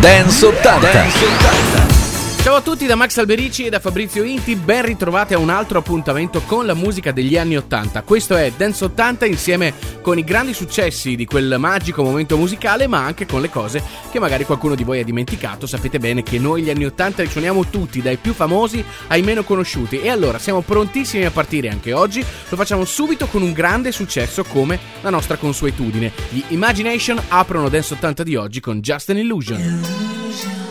Dance 80. Dance 80. Ciao a tutti da Max Alberici e da Fabrizio Inti, ben ritrovati a un altro appuntamento con la musica degli anni 80. Questo è Dance 80 insieme con i grandi successi di quel magico momento musicale, ma anche con le cose che magari qualcuno di voi ha dimenticato. Sapete bene che noi gli anni 80 li suoniamo tutti, dai più famosi ai meno conosciuti. E allora siamo prontissimi a partire anche oggi. Lo facciamo subito con un grande successo come la nostra consuetudine. Gli Imagination aprono Dance 80 di oggi con Just an Illusion.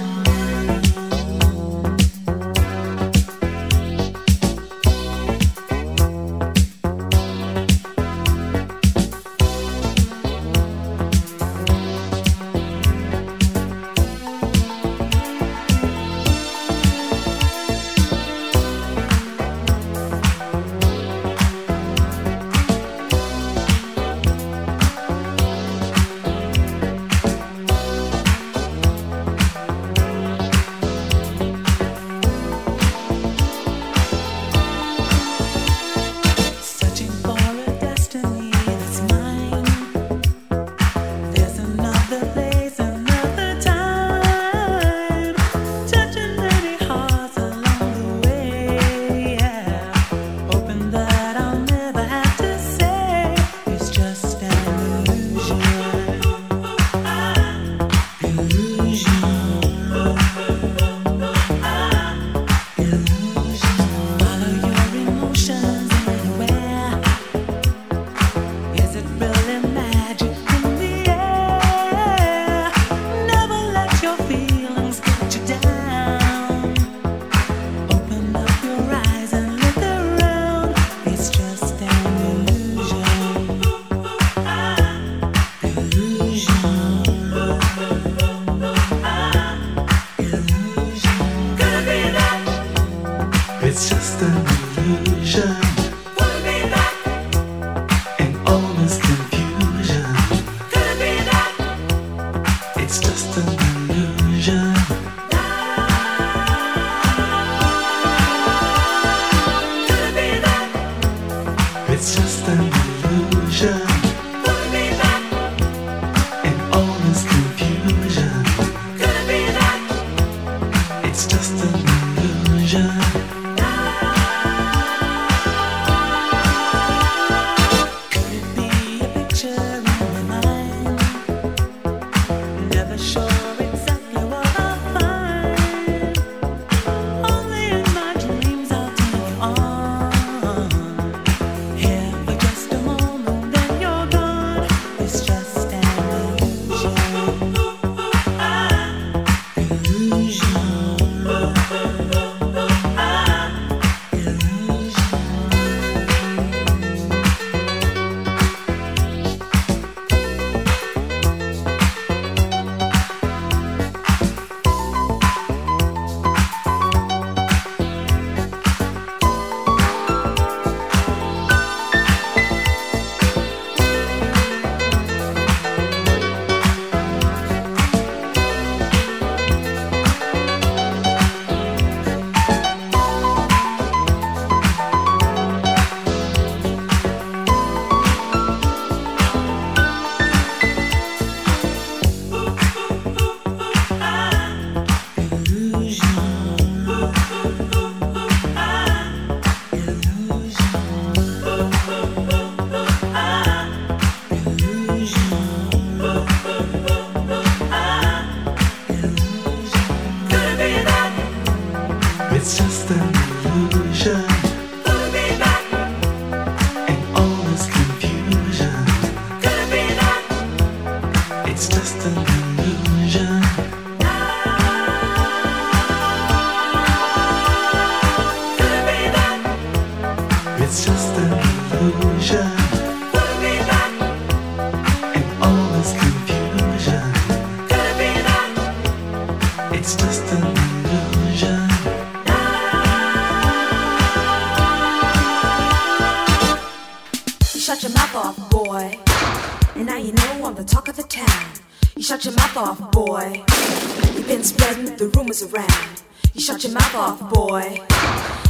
Around. You shut your mouth off, boy.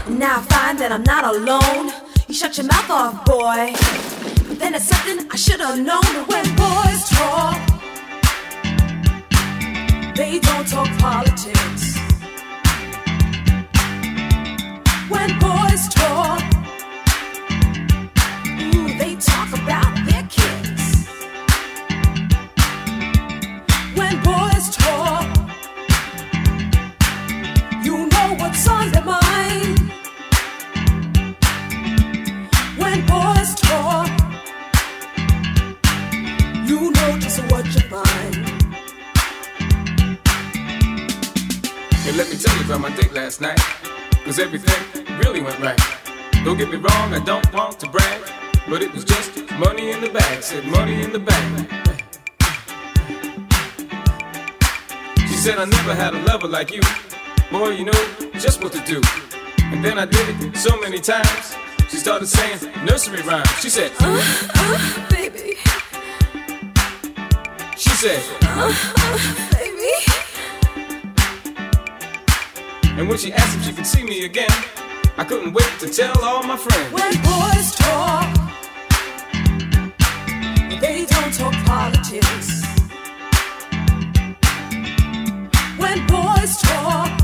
And now I find that I'm not alone. You shut your mouth off, boy. But then it's something I should have known. when boys talk. They don't talk politics. when boys talk, let me tell you about my date last night. Cause everything really went right. Don't get me wrong, I don't want to brag. But it was just money in the bag, said money in the bag. She said, I never had a lover like you. Boy, you know just what to do. And then I did it so many times. She started saying nursery rhymes. She said, uh, uh, baby. She said, uh, uh, And when she asked if she could see me again, I couldn't wait to tell all my friends. When boys talk, they don't talk politics. When boys talk,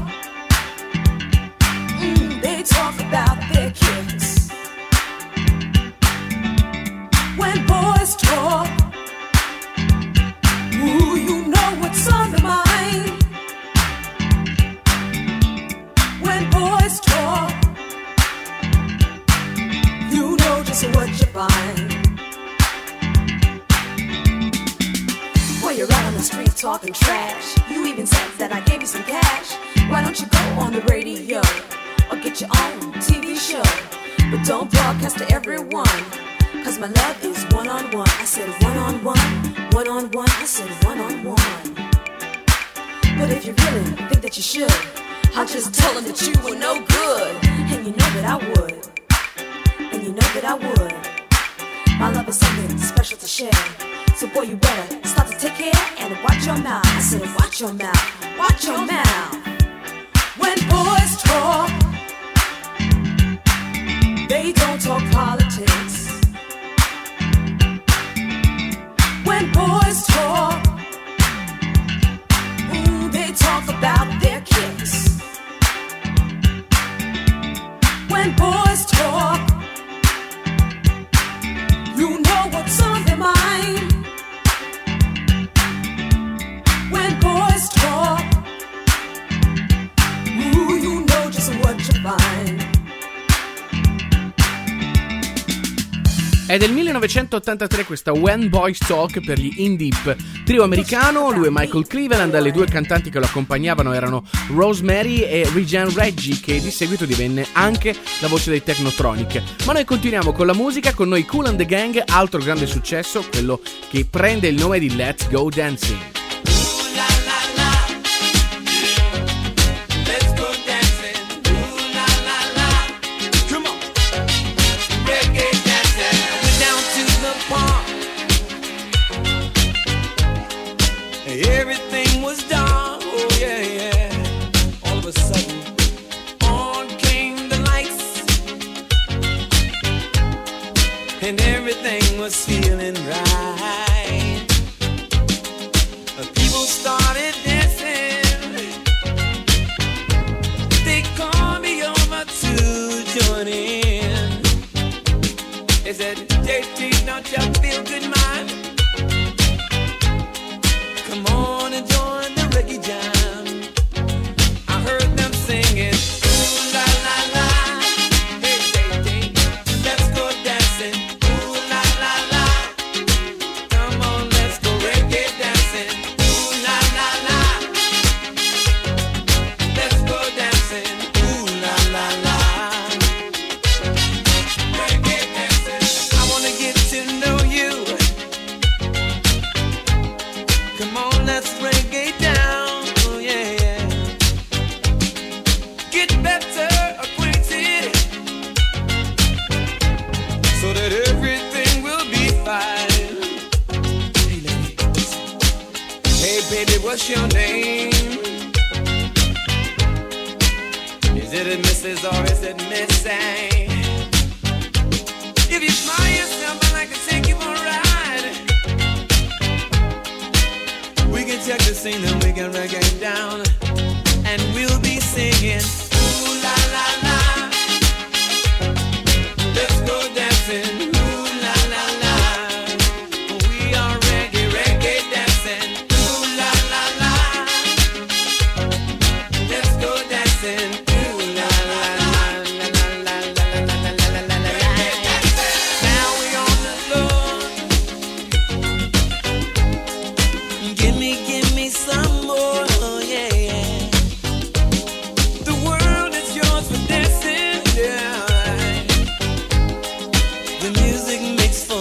mm, they talk about their kids. When boys talk, ooh, you know what's on their mind. Just what you find. While you're out on the street talking trash you even said that I gave you some cash. Why don't you go on the radio or get your own TV show? But don't broadcast to everyone. Cause my love is one on one. I said one on one, one on one. I said one on one. But if you really think that you should, I'll just tell them that you were no good. And you know that I would. You know that I would. My love is something special to share. So boy, you better start to take care and watch your mouth. I said, watch your mouth, watch your mouth. When boys talk, they don't talk politics. When boys talk, È del 1983 questa When Boys Talk per gli In Deep, trio americano, lui e Michael Cleveland, le due cantanti che lo accompagnavano erano Rosemary e Regine Reggie che di seguito divenne anche la voce dei Technotronic. Ma noi continuiamo con la musica, con noi Cool and the Gang, altro grande successo, quello che prende il nome di Let's Go Dancing. mix for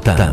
total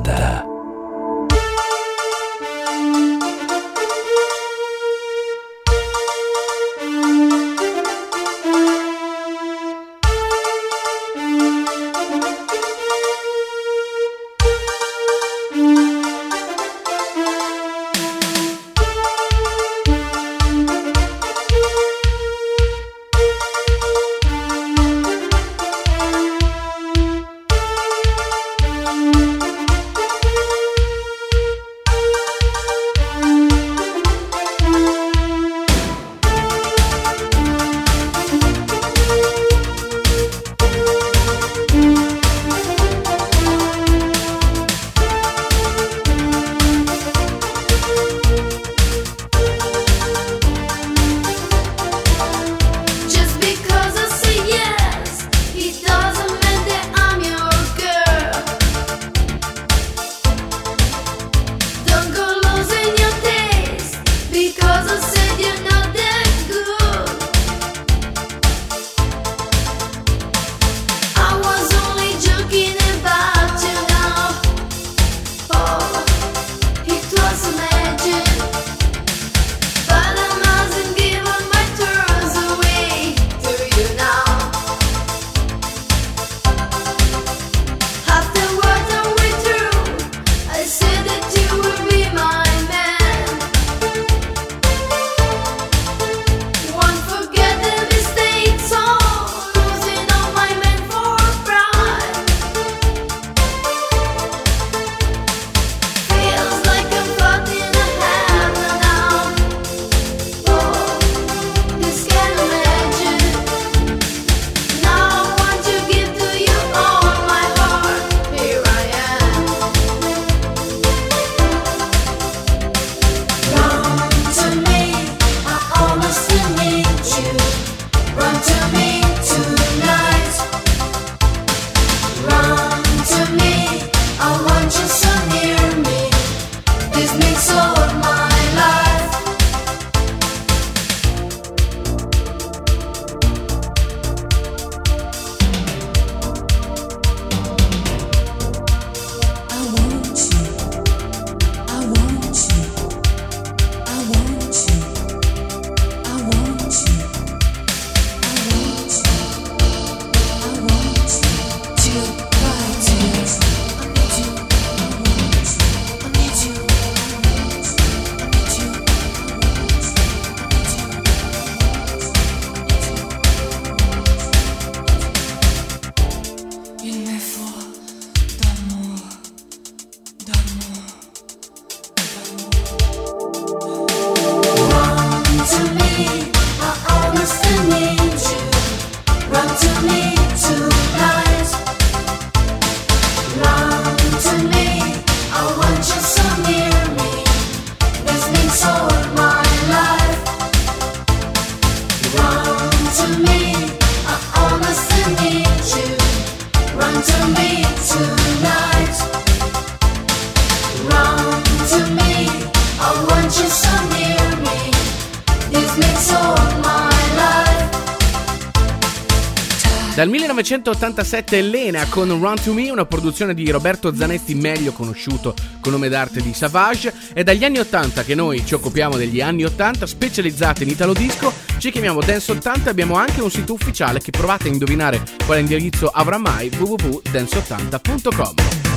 1987 Elena con Run to Me, una produzione di Roberto Zanetti, meglio conosciuto con nome d'arte di Savage. È dagli anni 80 che noi ci occupiamo degli anni 80, specializzati in Italo Disco. Ci chiamiamo Dance 80 abbiamo anche un sito ufficiale che provate a indovinare quale indirizzo avrà mai www.dance80.com.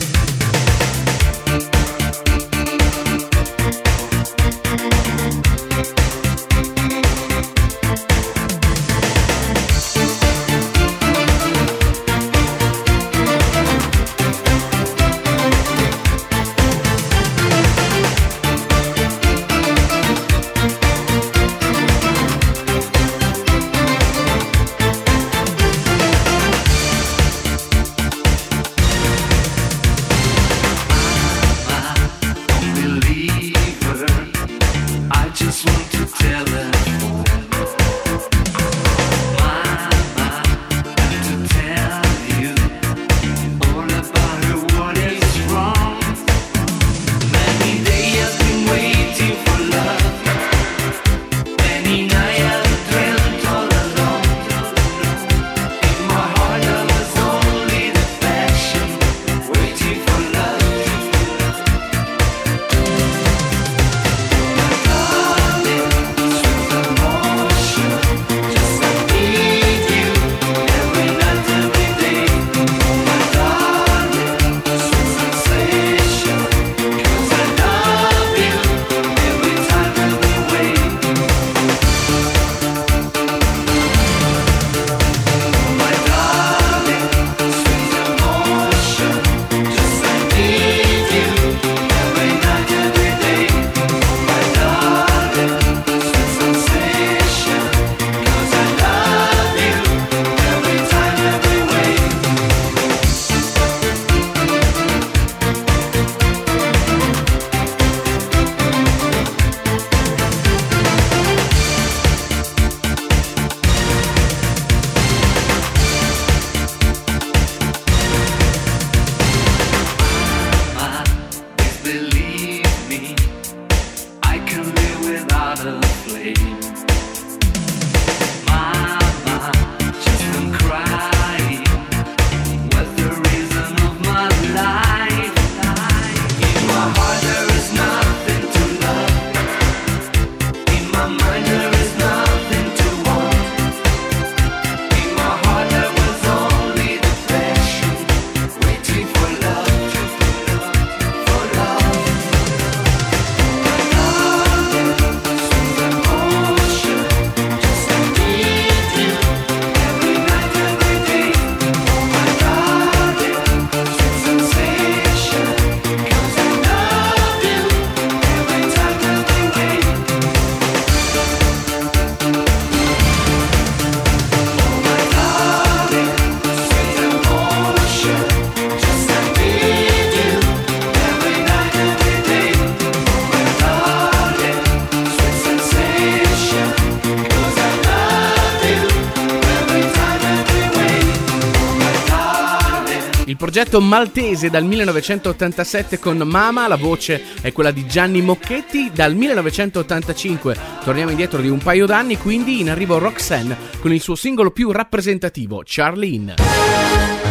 progetto maltese dal 1987 con Mama, la voce è quella di Gianni Mocchetti, dal 1985 torniamo indietro di un paio d'anni, quindi in arrivo Roxanne con il suo singolo più rappresentativo, Charlene.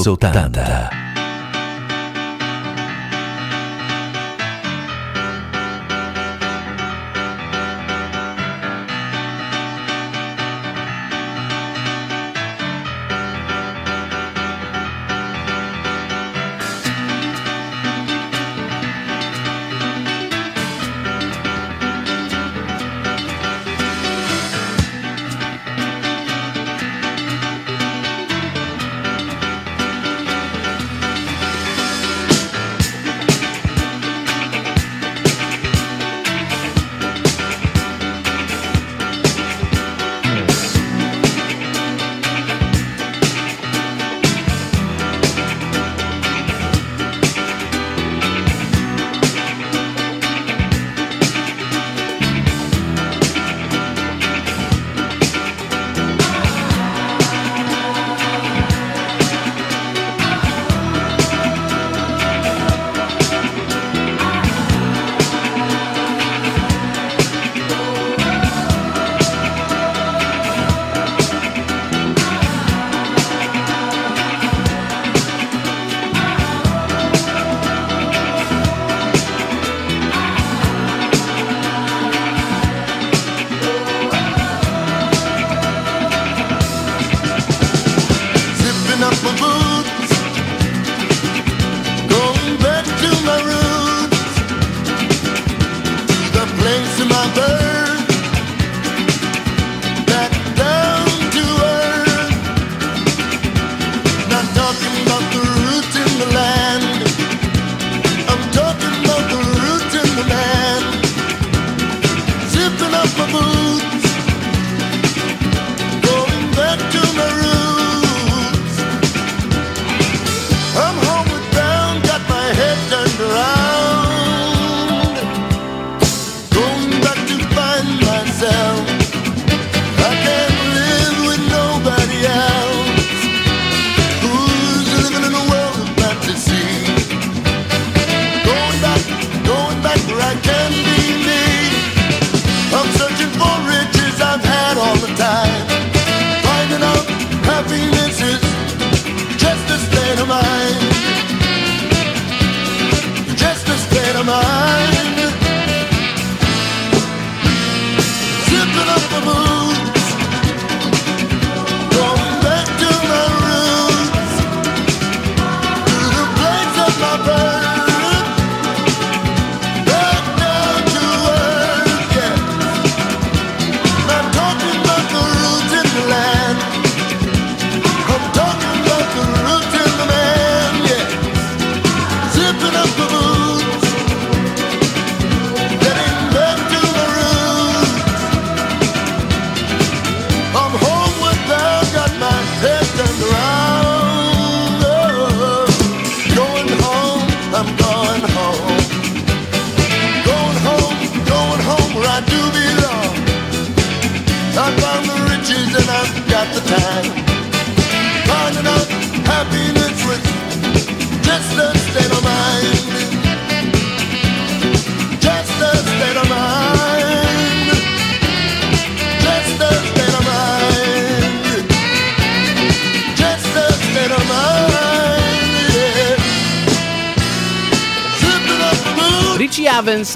80.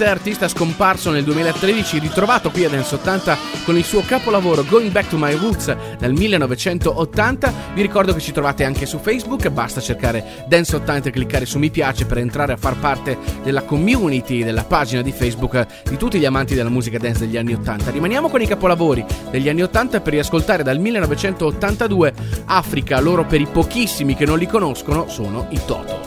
Artista scomparso nel 2013, ritrovato qui a Dance 80 con il suo capolavoro Going Back to My Roots nel 1980. Vi ricordo che ci trovate anche su Facebook, basta cercare Dance 80 e cliccare su mi piace per entrare a far parte della community, della pagina di Facebook di tutti gli amanti della musica dance degli anni 80. Rimaniamo con i capolavori degli anni 80 per riascoltare dal 1982 Africa, loro per i pochissimi che non li conoscono sono i Toto.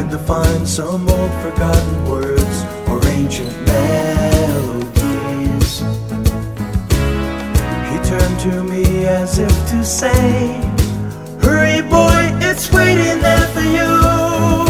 hoping to find some old forgotten words or ancient melodies. He turned to me as if to say, Hurry, boy, it's waiting there for you.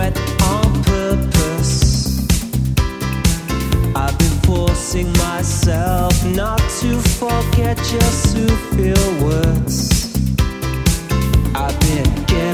wet on purpose. I've been forcing myself not to forget just to feel words. I've been getting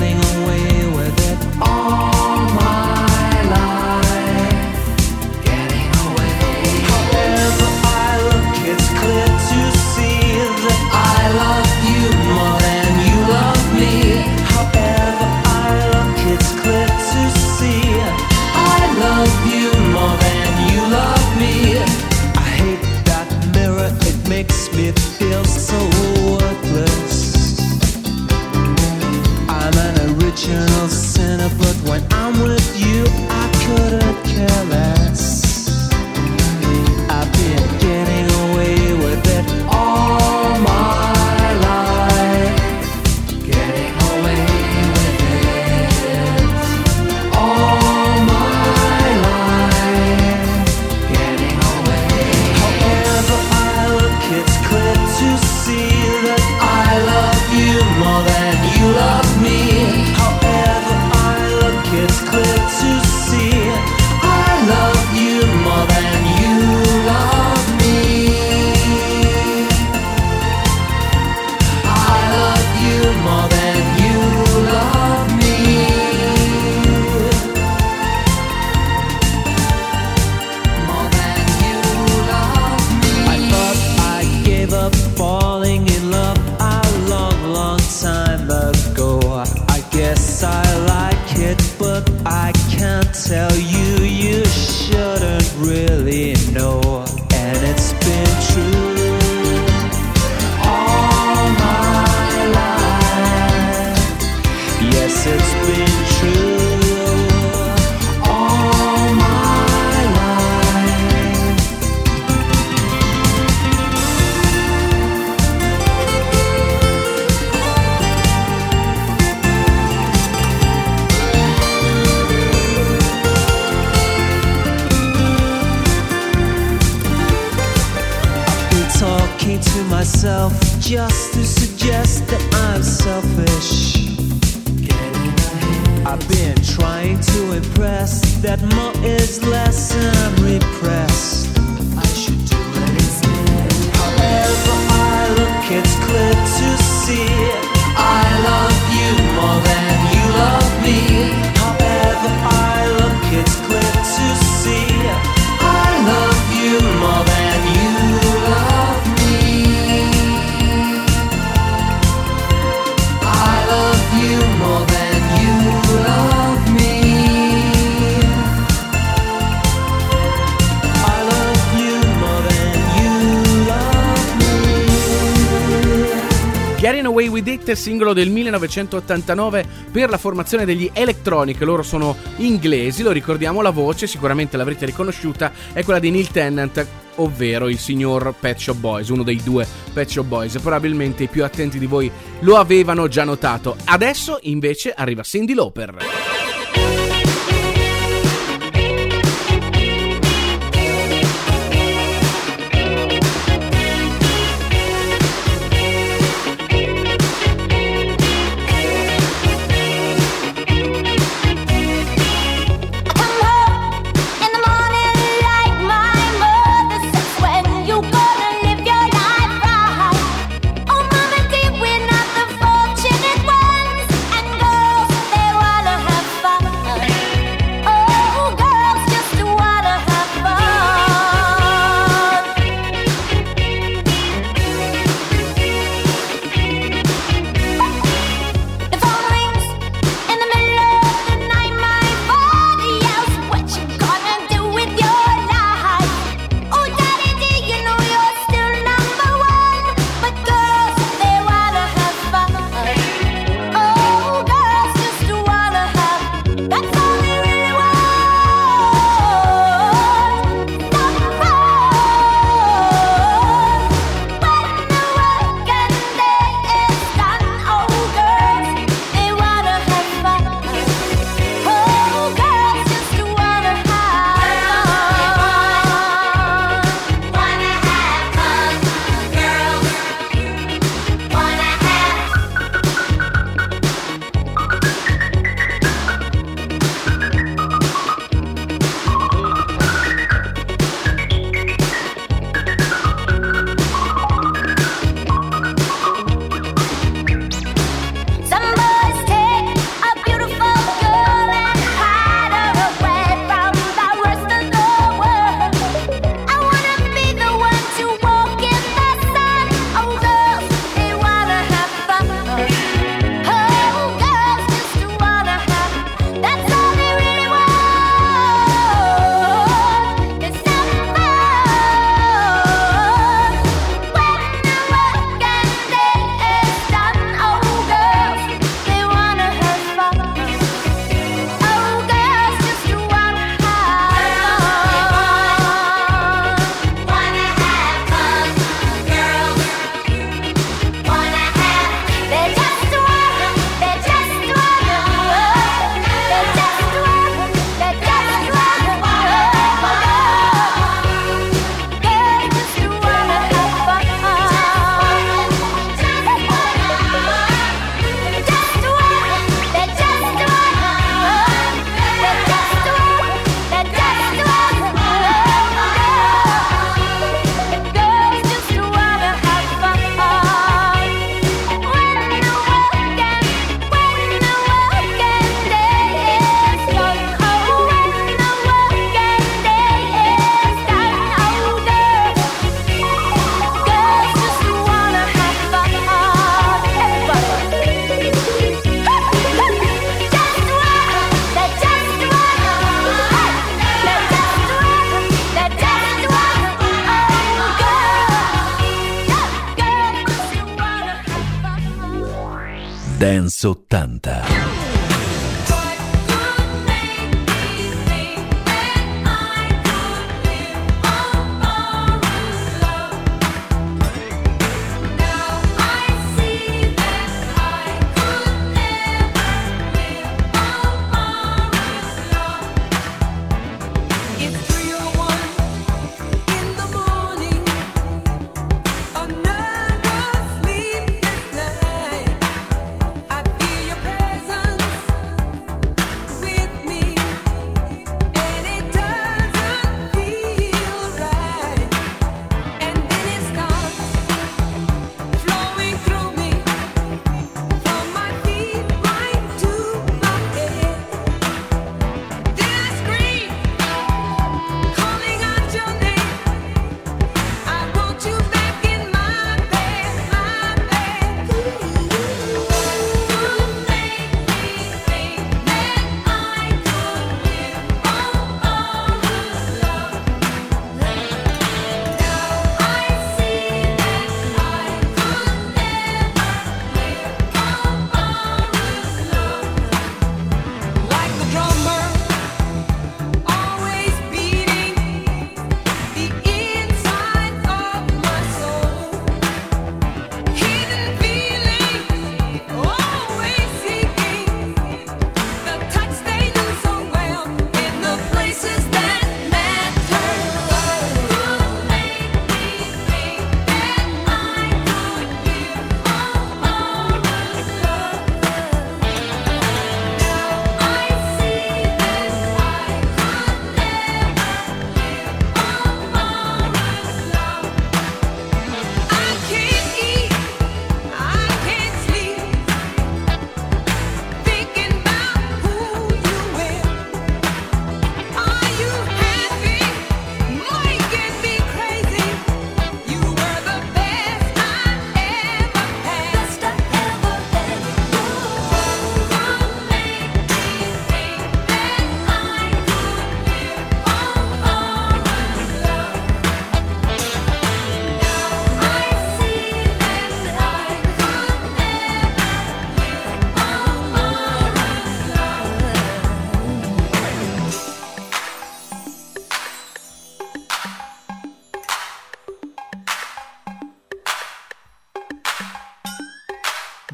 singolo del 1989 per la formazione degli Electronic, loro sono inglesi, lo ricordiamo, la voce sicuramente l'avrete riconosciuta, è quella di Neil Tennant, ovvero il signor Pet Shop Boys, uno dei due Pet Shop Boys. Probabilmente i più attenti di voi lo avevano già notato. Adesso invece arriva Cindy Loper.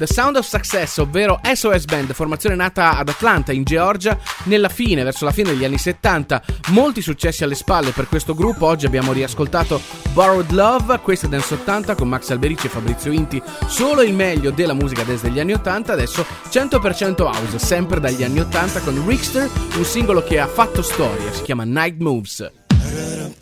The Sound of Success, ovvero SOS Band, formazione nata ad Atlanta, in Georgia, nella fine, verso la fine degli anni 70. Molti successi alle spalle per questo gruppo. Oggi abbiamo riascoltato Borrowed Love, questa Dance 80 con Max Alberici e Fabrizio Inti. Solo il meglio della musica dance degli anni 80, adesso 100% house, sempre dagli anni 80 con Rickster, un singolo che ha fatto storia, si chiama Night Moves.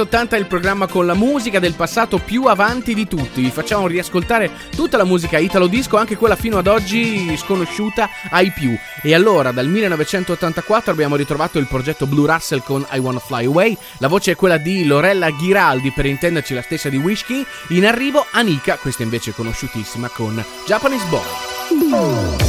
80 è il programma con la musica del passato più avanti di tutti. Vi facciamo riascoltare tutta la musica italo disco, anche quella fino ad oggi sconosciuta ai più. E allora, dal 1984 abbiamo ritrovato il progetto Blue Russell con I Wanna Fly Away. La voce è quella di Lorella Ghiraldi, per intenderci la stessa di Wishkin. In arrivo Anika, questa invece conosciutissima con Japanese Boy.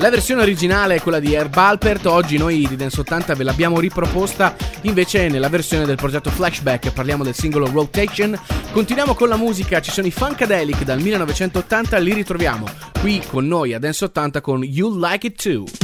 La versione originale è quella di Herb Alpert, oggi noi di Dance 80 ve l'abbiamo riproposta invece nella versione del progetto Flashback, parliamo del singolo Rotation. Continuiamo con la musica, ci sono i Funkadelic dal 1980, li ritroviamo qui con noi a Dance 80 con You Like It Too.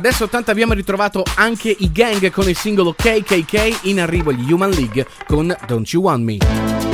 Adesso 80 abbiamo ritrovato anche i gang con il singolo KKK, in arrivo gli Human League con Don't You Want Me.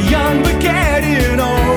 Young but getting old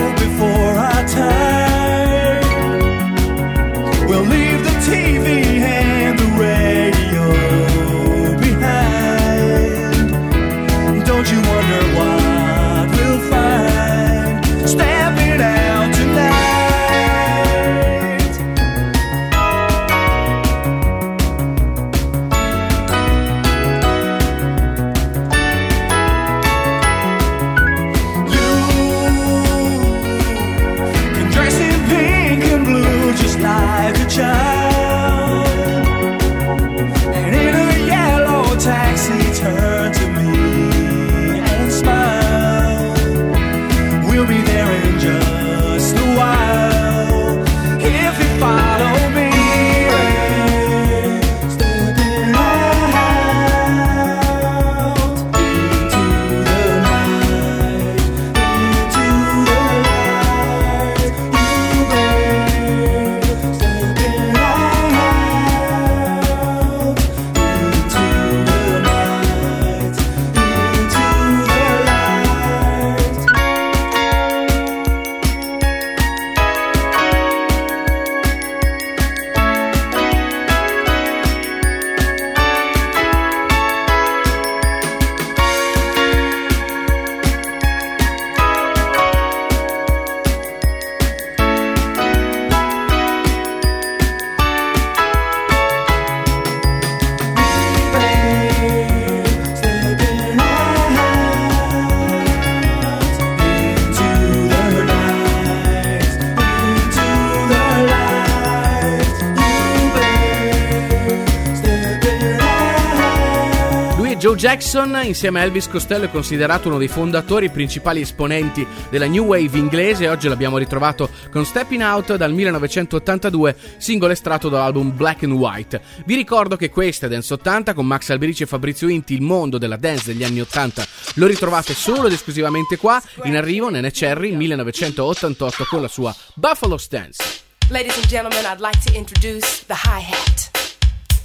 Jackson, insieme a Elvis Costello è considerato uno dei fondatori principali esponenti della New Wave inglese. Oggi l'abbiamo ritrovato con Stepping Out dal 1982, singolo estratto dall'album Black and White. Vi ricordo che questa è Dance 80 con Max Alberici e Fabrizio Inti, il mondo della dance degli anni 80. Lo ritrovate solo ed esclusivamente qua, in arrivo Nene Cherry 1988 con la sua Buffalo Stance. Ladies and gentlemen, I'd like to introduce the hi hat.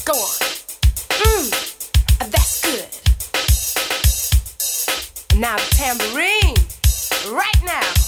Go on. Mmm, that's. Now the tambourine. Right now.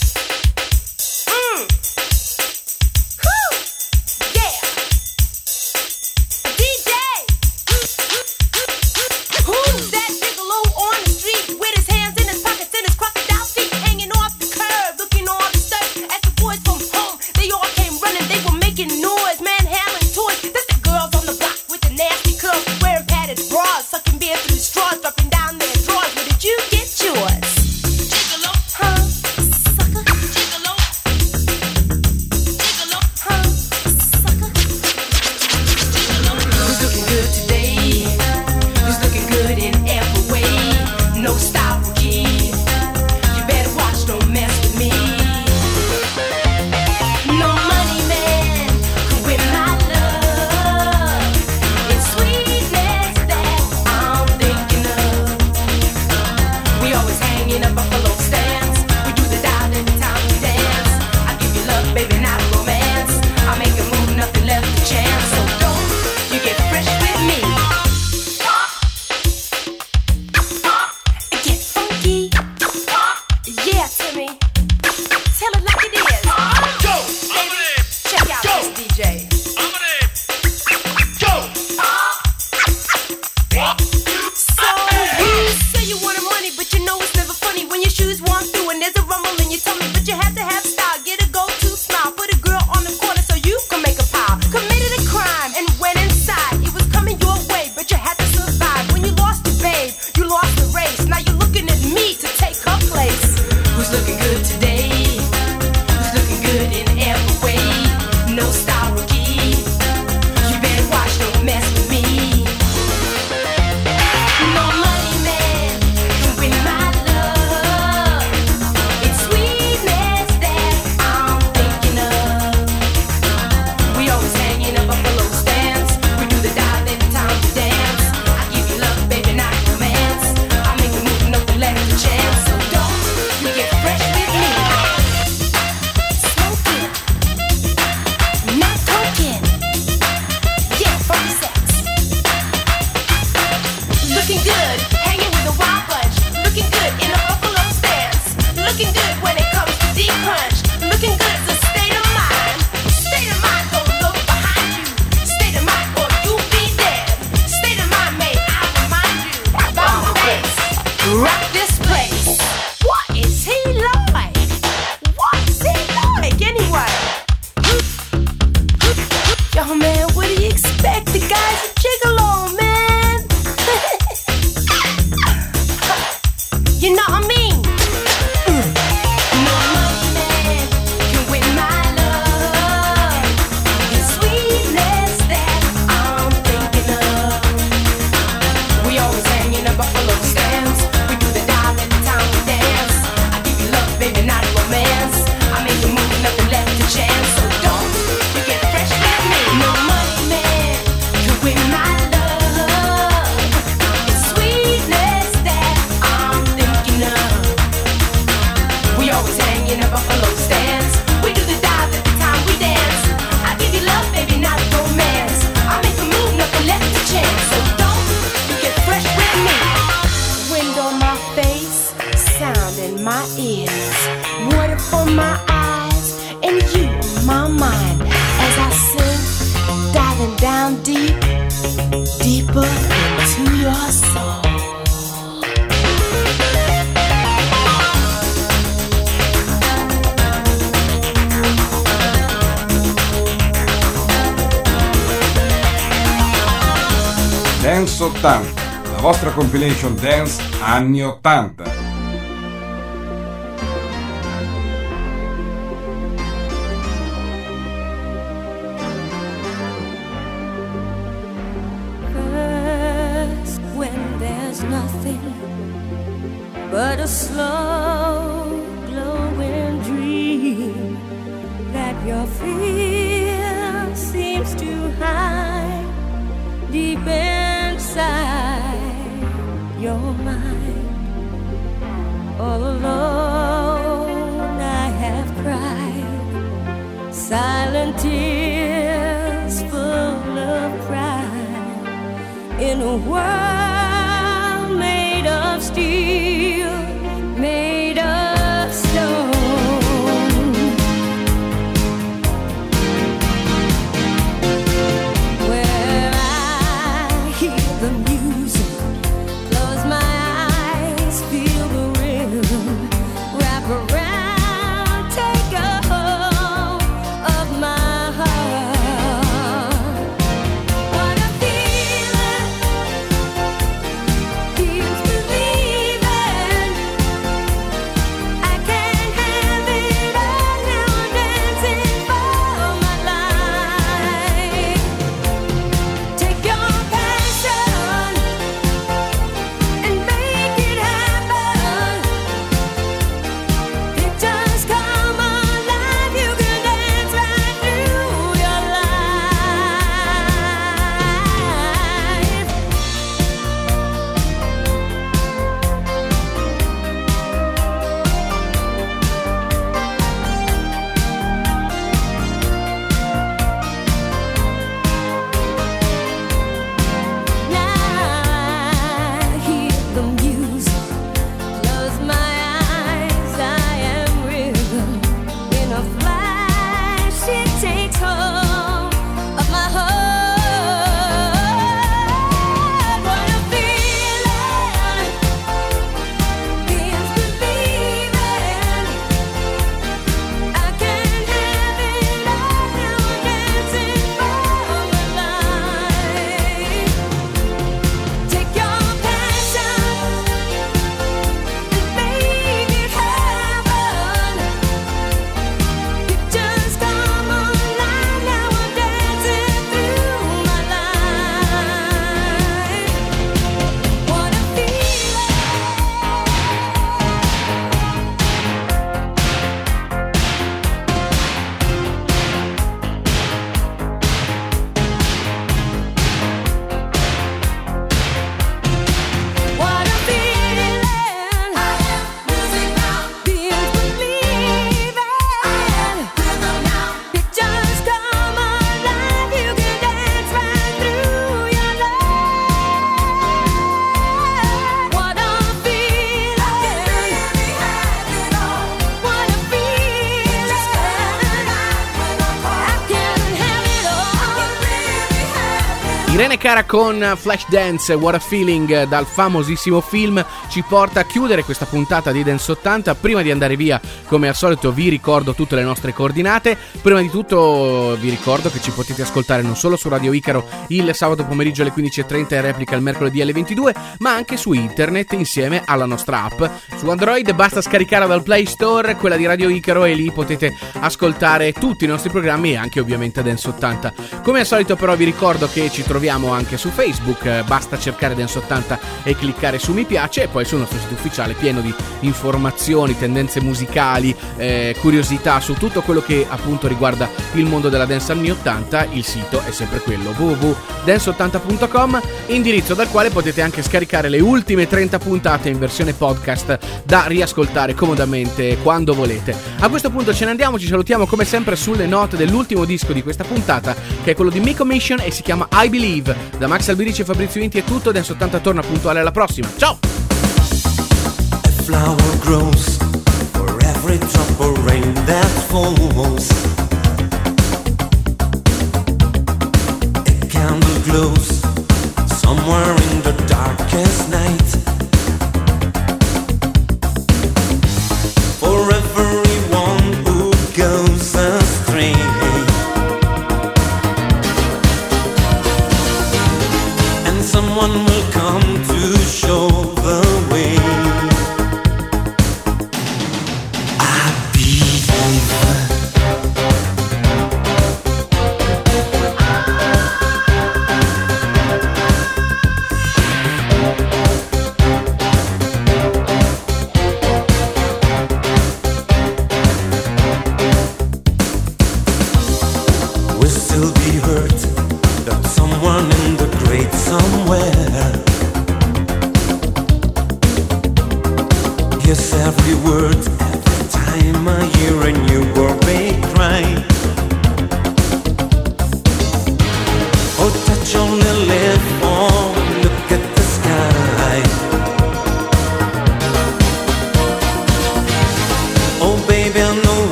Dance anni 80. Irene Cara con Flashdance What a Feeling dal famosissimo film ci porta a chiudere questa puntata di Dance 80. Prima di andare via, come al solito, vi ricordo tutte le nostre coordinate. Prima di tutto, vi ricordo che ci potete ascoltare non solo su Radio Icaro il sabato pomeriggio alle 15.30 e replica il mercoledì alle 22, ma anche su internet insieme alla nostra app. Su Android basta scaricare dal Play Store quella di Radio Icaro e lì potete ascoltare tutti i nostri programmi e anche ovviamente Dance 80. Come al solito, però, vi ricordo che ci troviamo anche su Facebook, eh, basta cercare Dance 80 e cliccare su mi piace e poi sul nostro sito ufficiale pieno di informazioni, tendenze musicali, eh, curiosità su tutto quello che appunto riguarda il mondo della dance anni 80, il sito è sempre quello www.dance80.com, indirizzo dal quale potete anche scaricare le ultime 30 puntate in versione podcast da riascoltare comodamente quando volete. A questo punto ce ne andiamo, ci salutiamo come sempre sulle note dell'ultimo disco di questa puntata che è quello di Miko Mission e si chiama I Believe. Da Max Albirici e Fabrizio Inti è tutto, Dance 80 torna puntuale alla prossima. Ciao! somewhere in the darkest night. For everyone who goes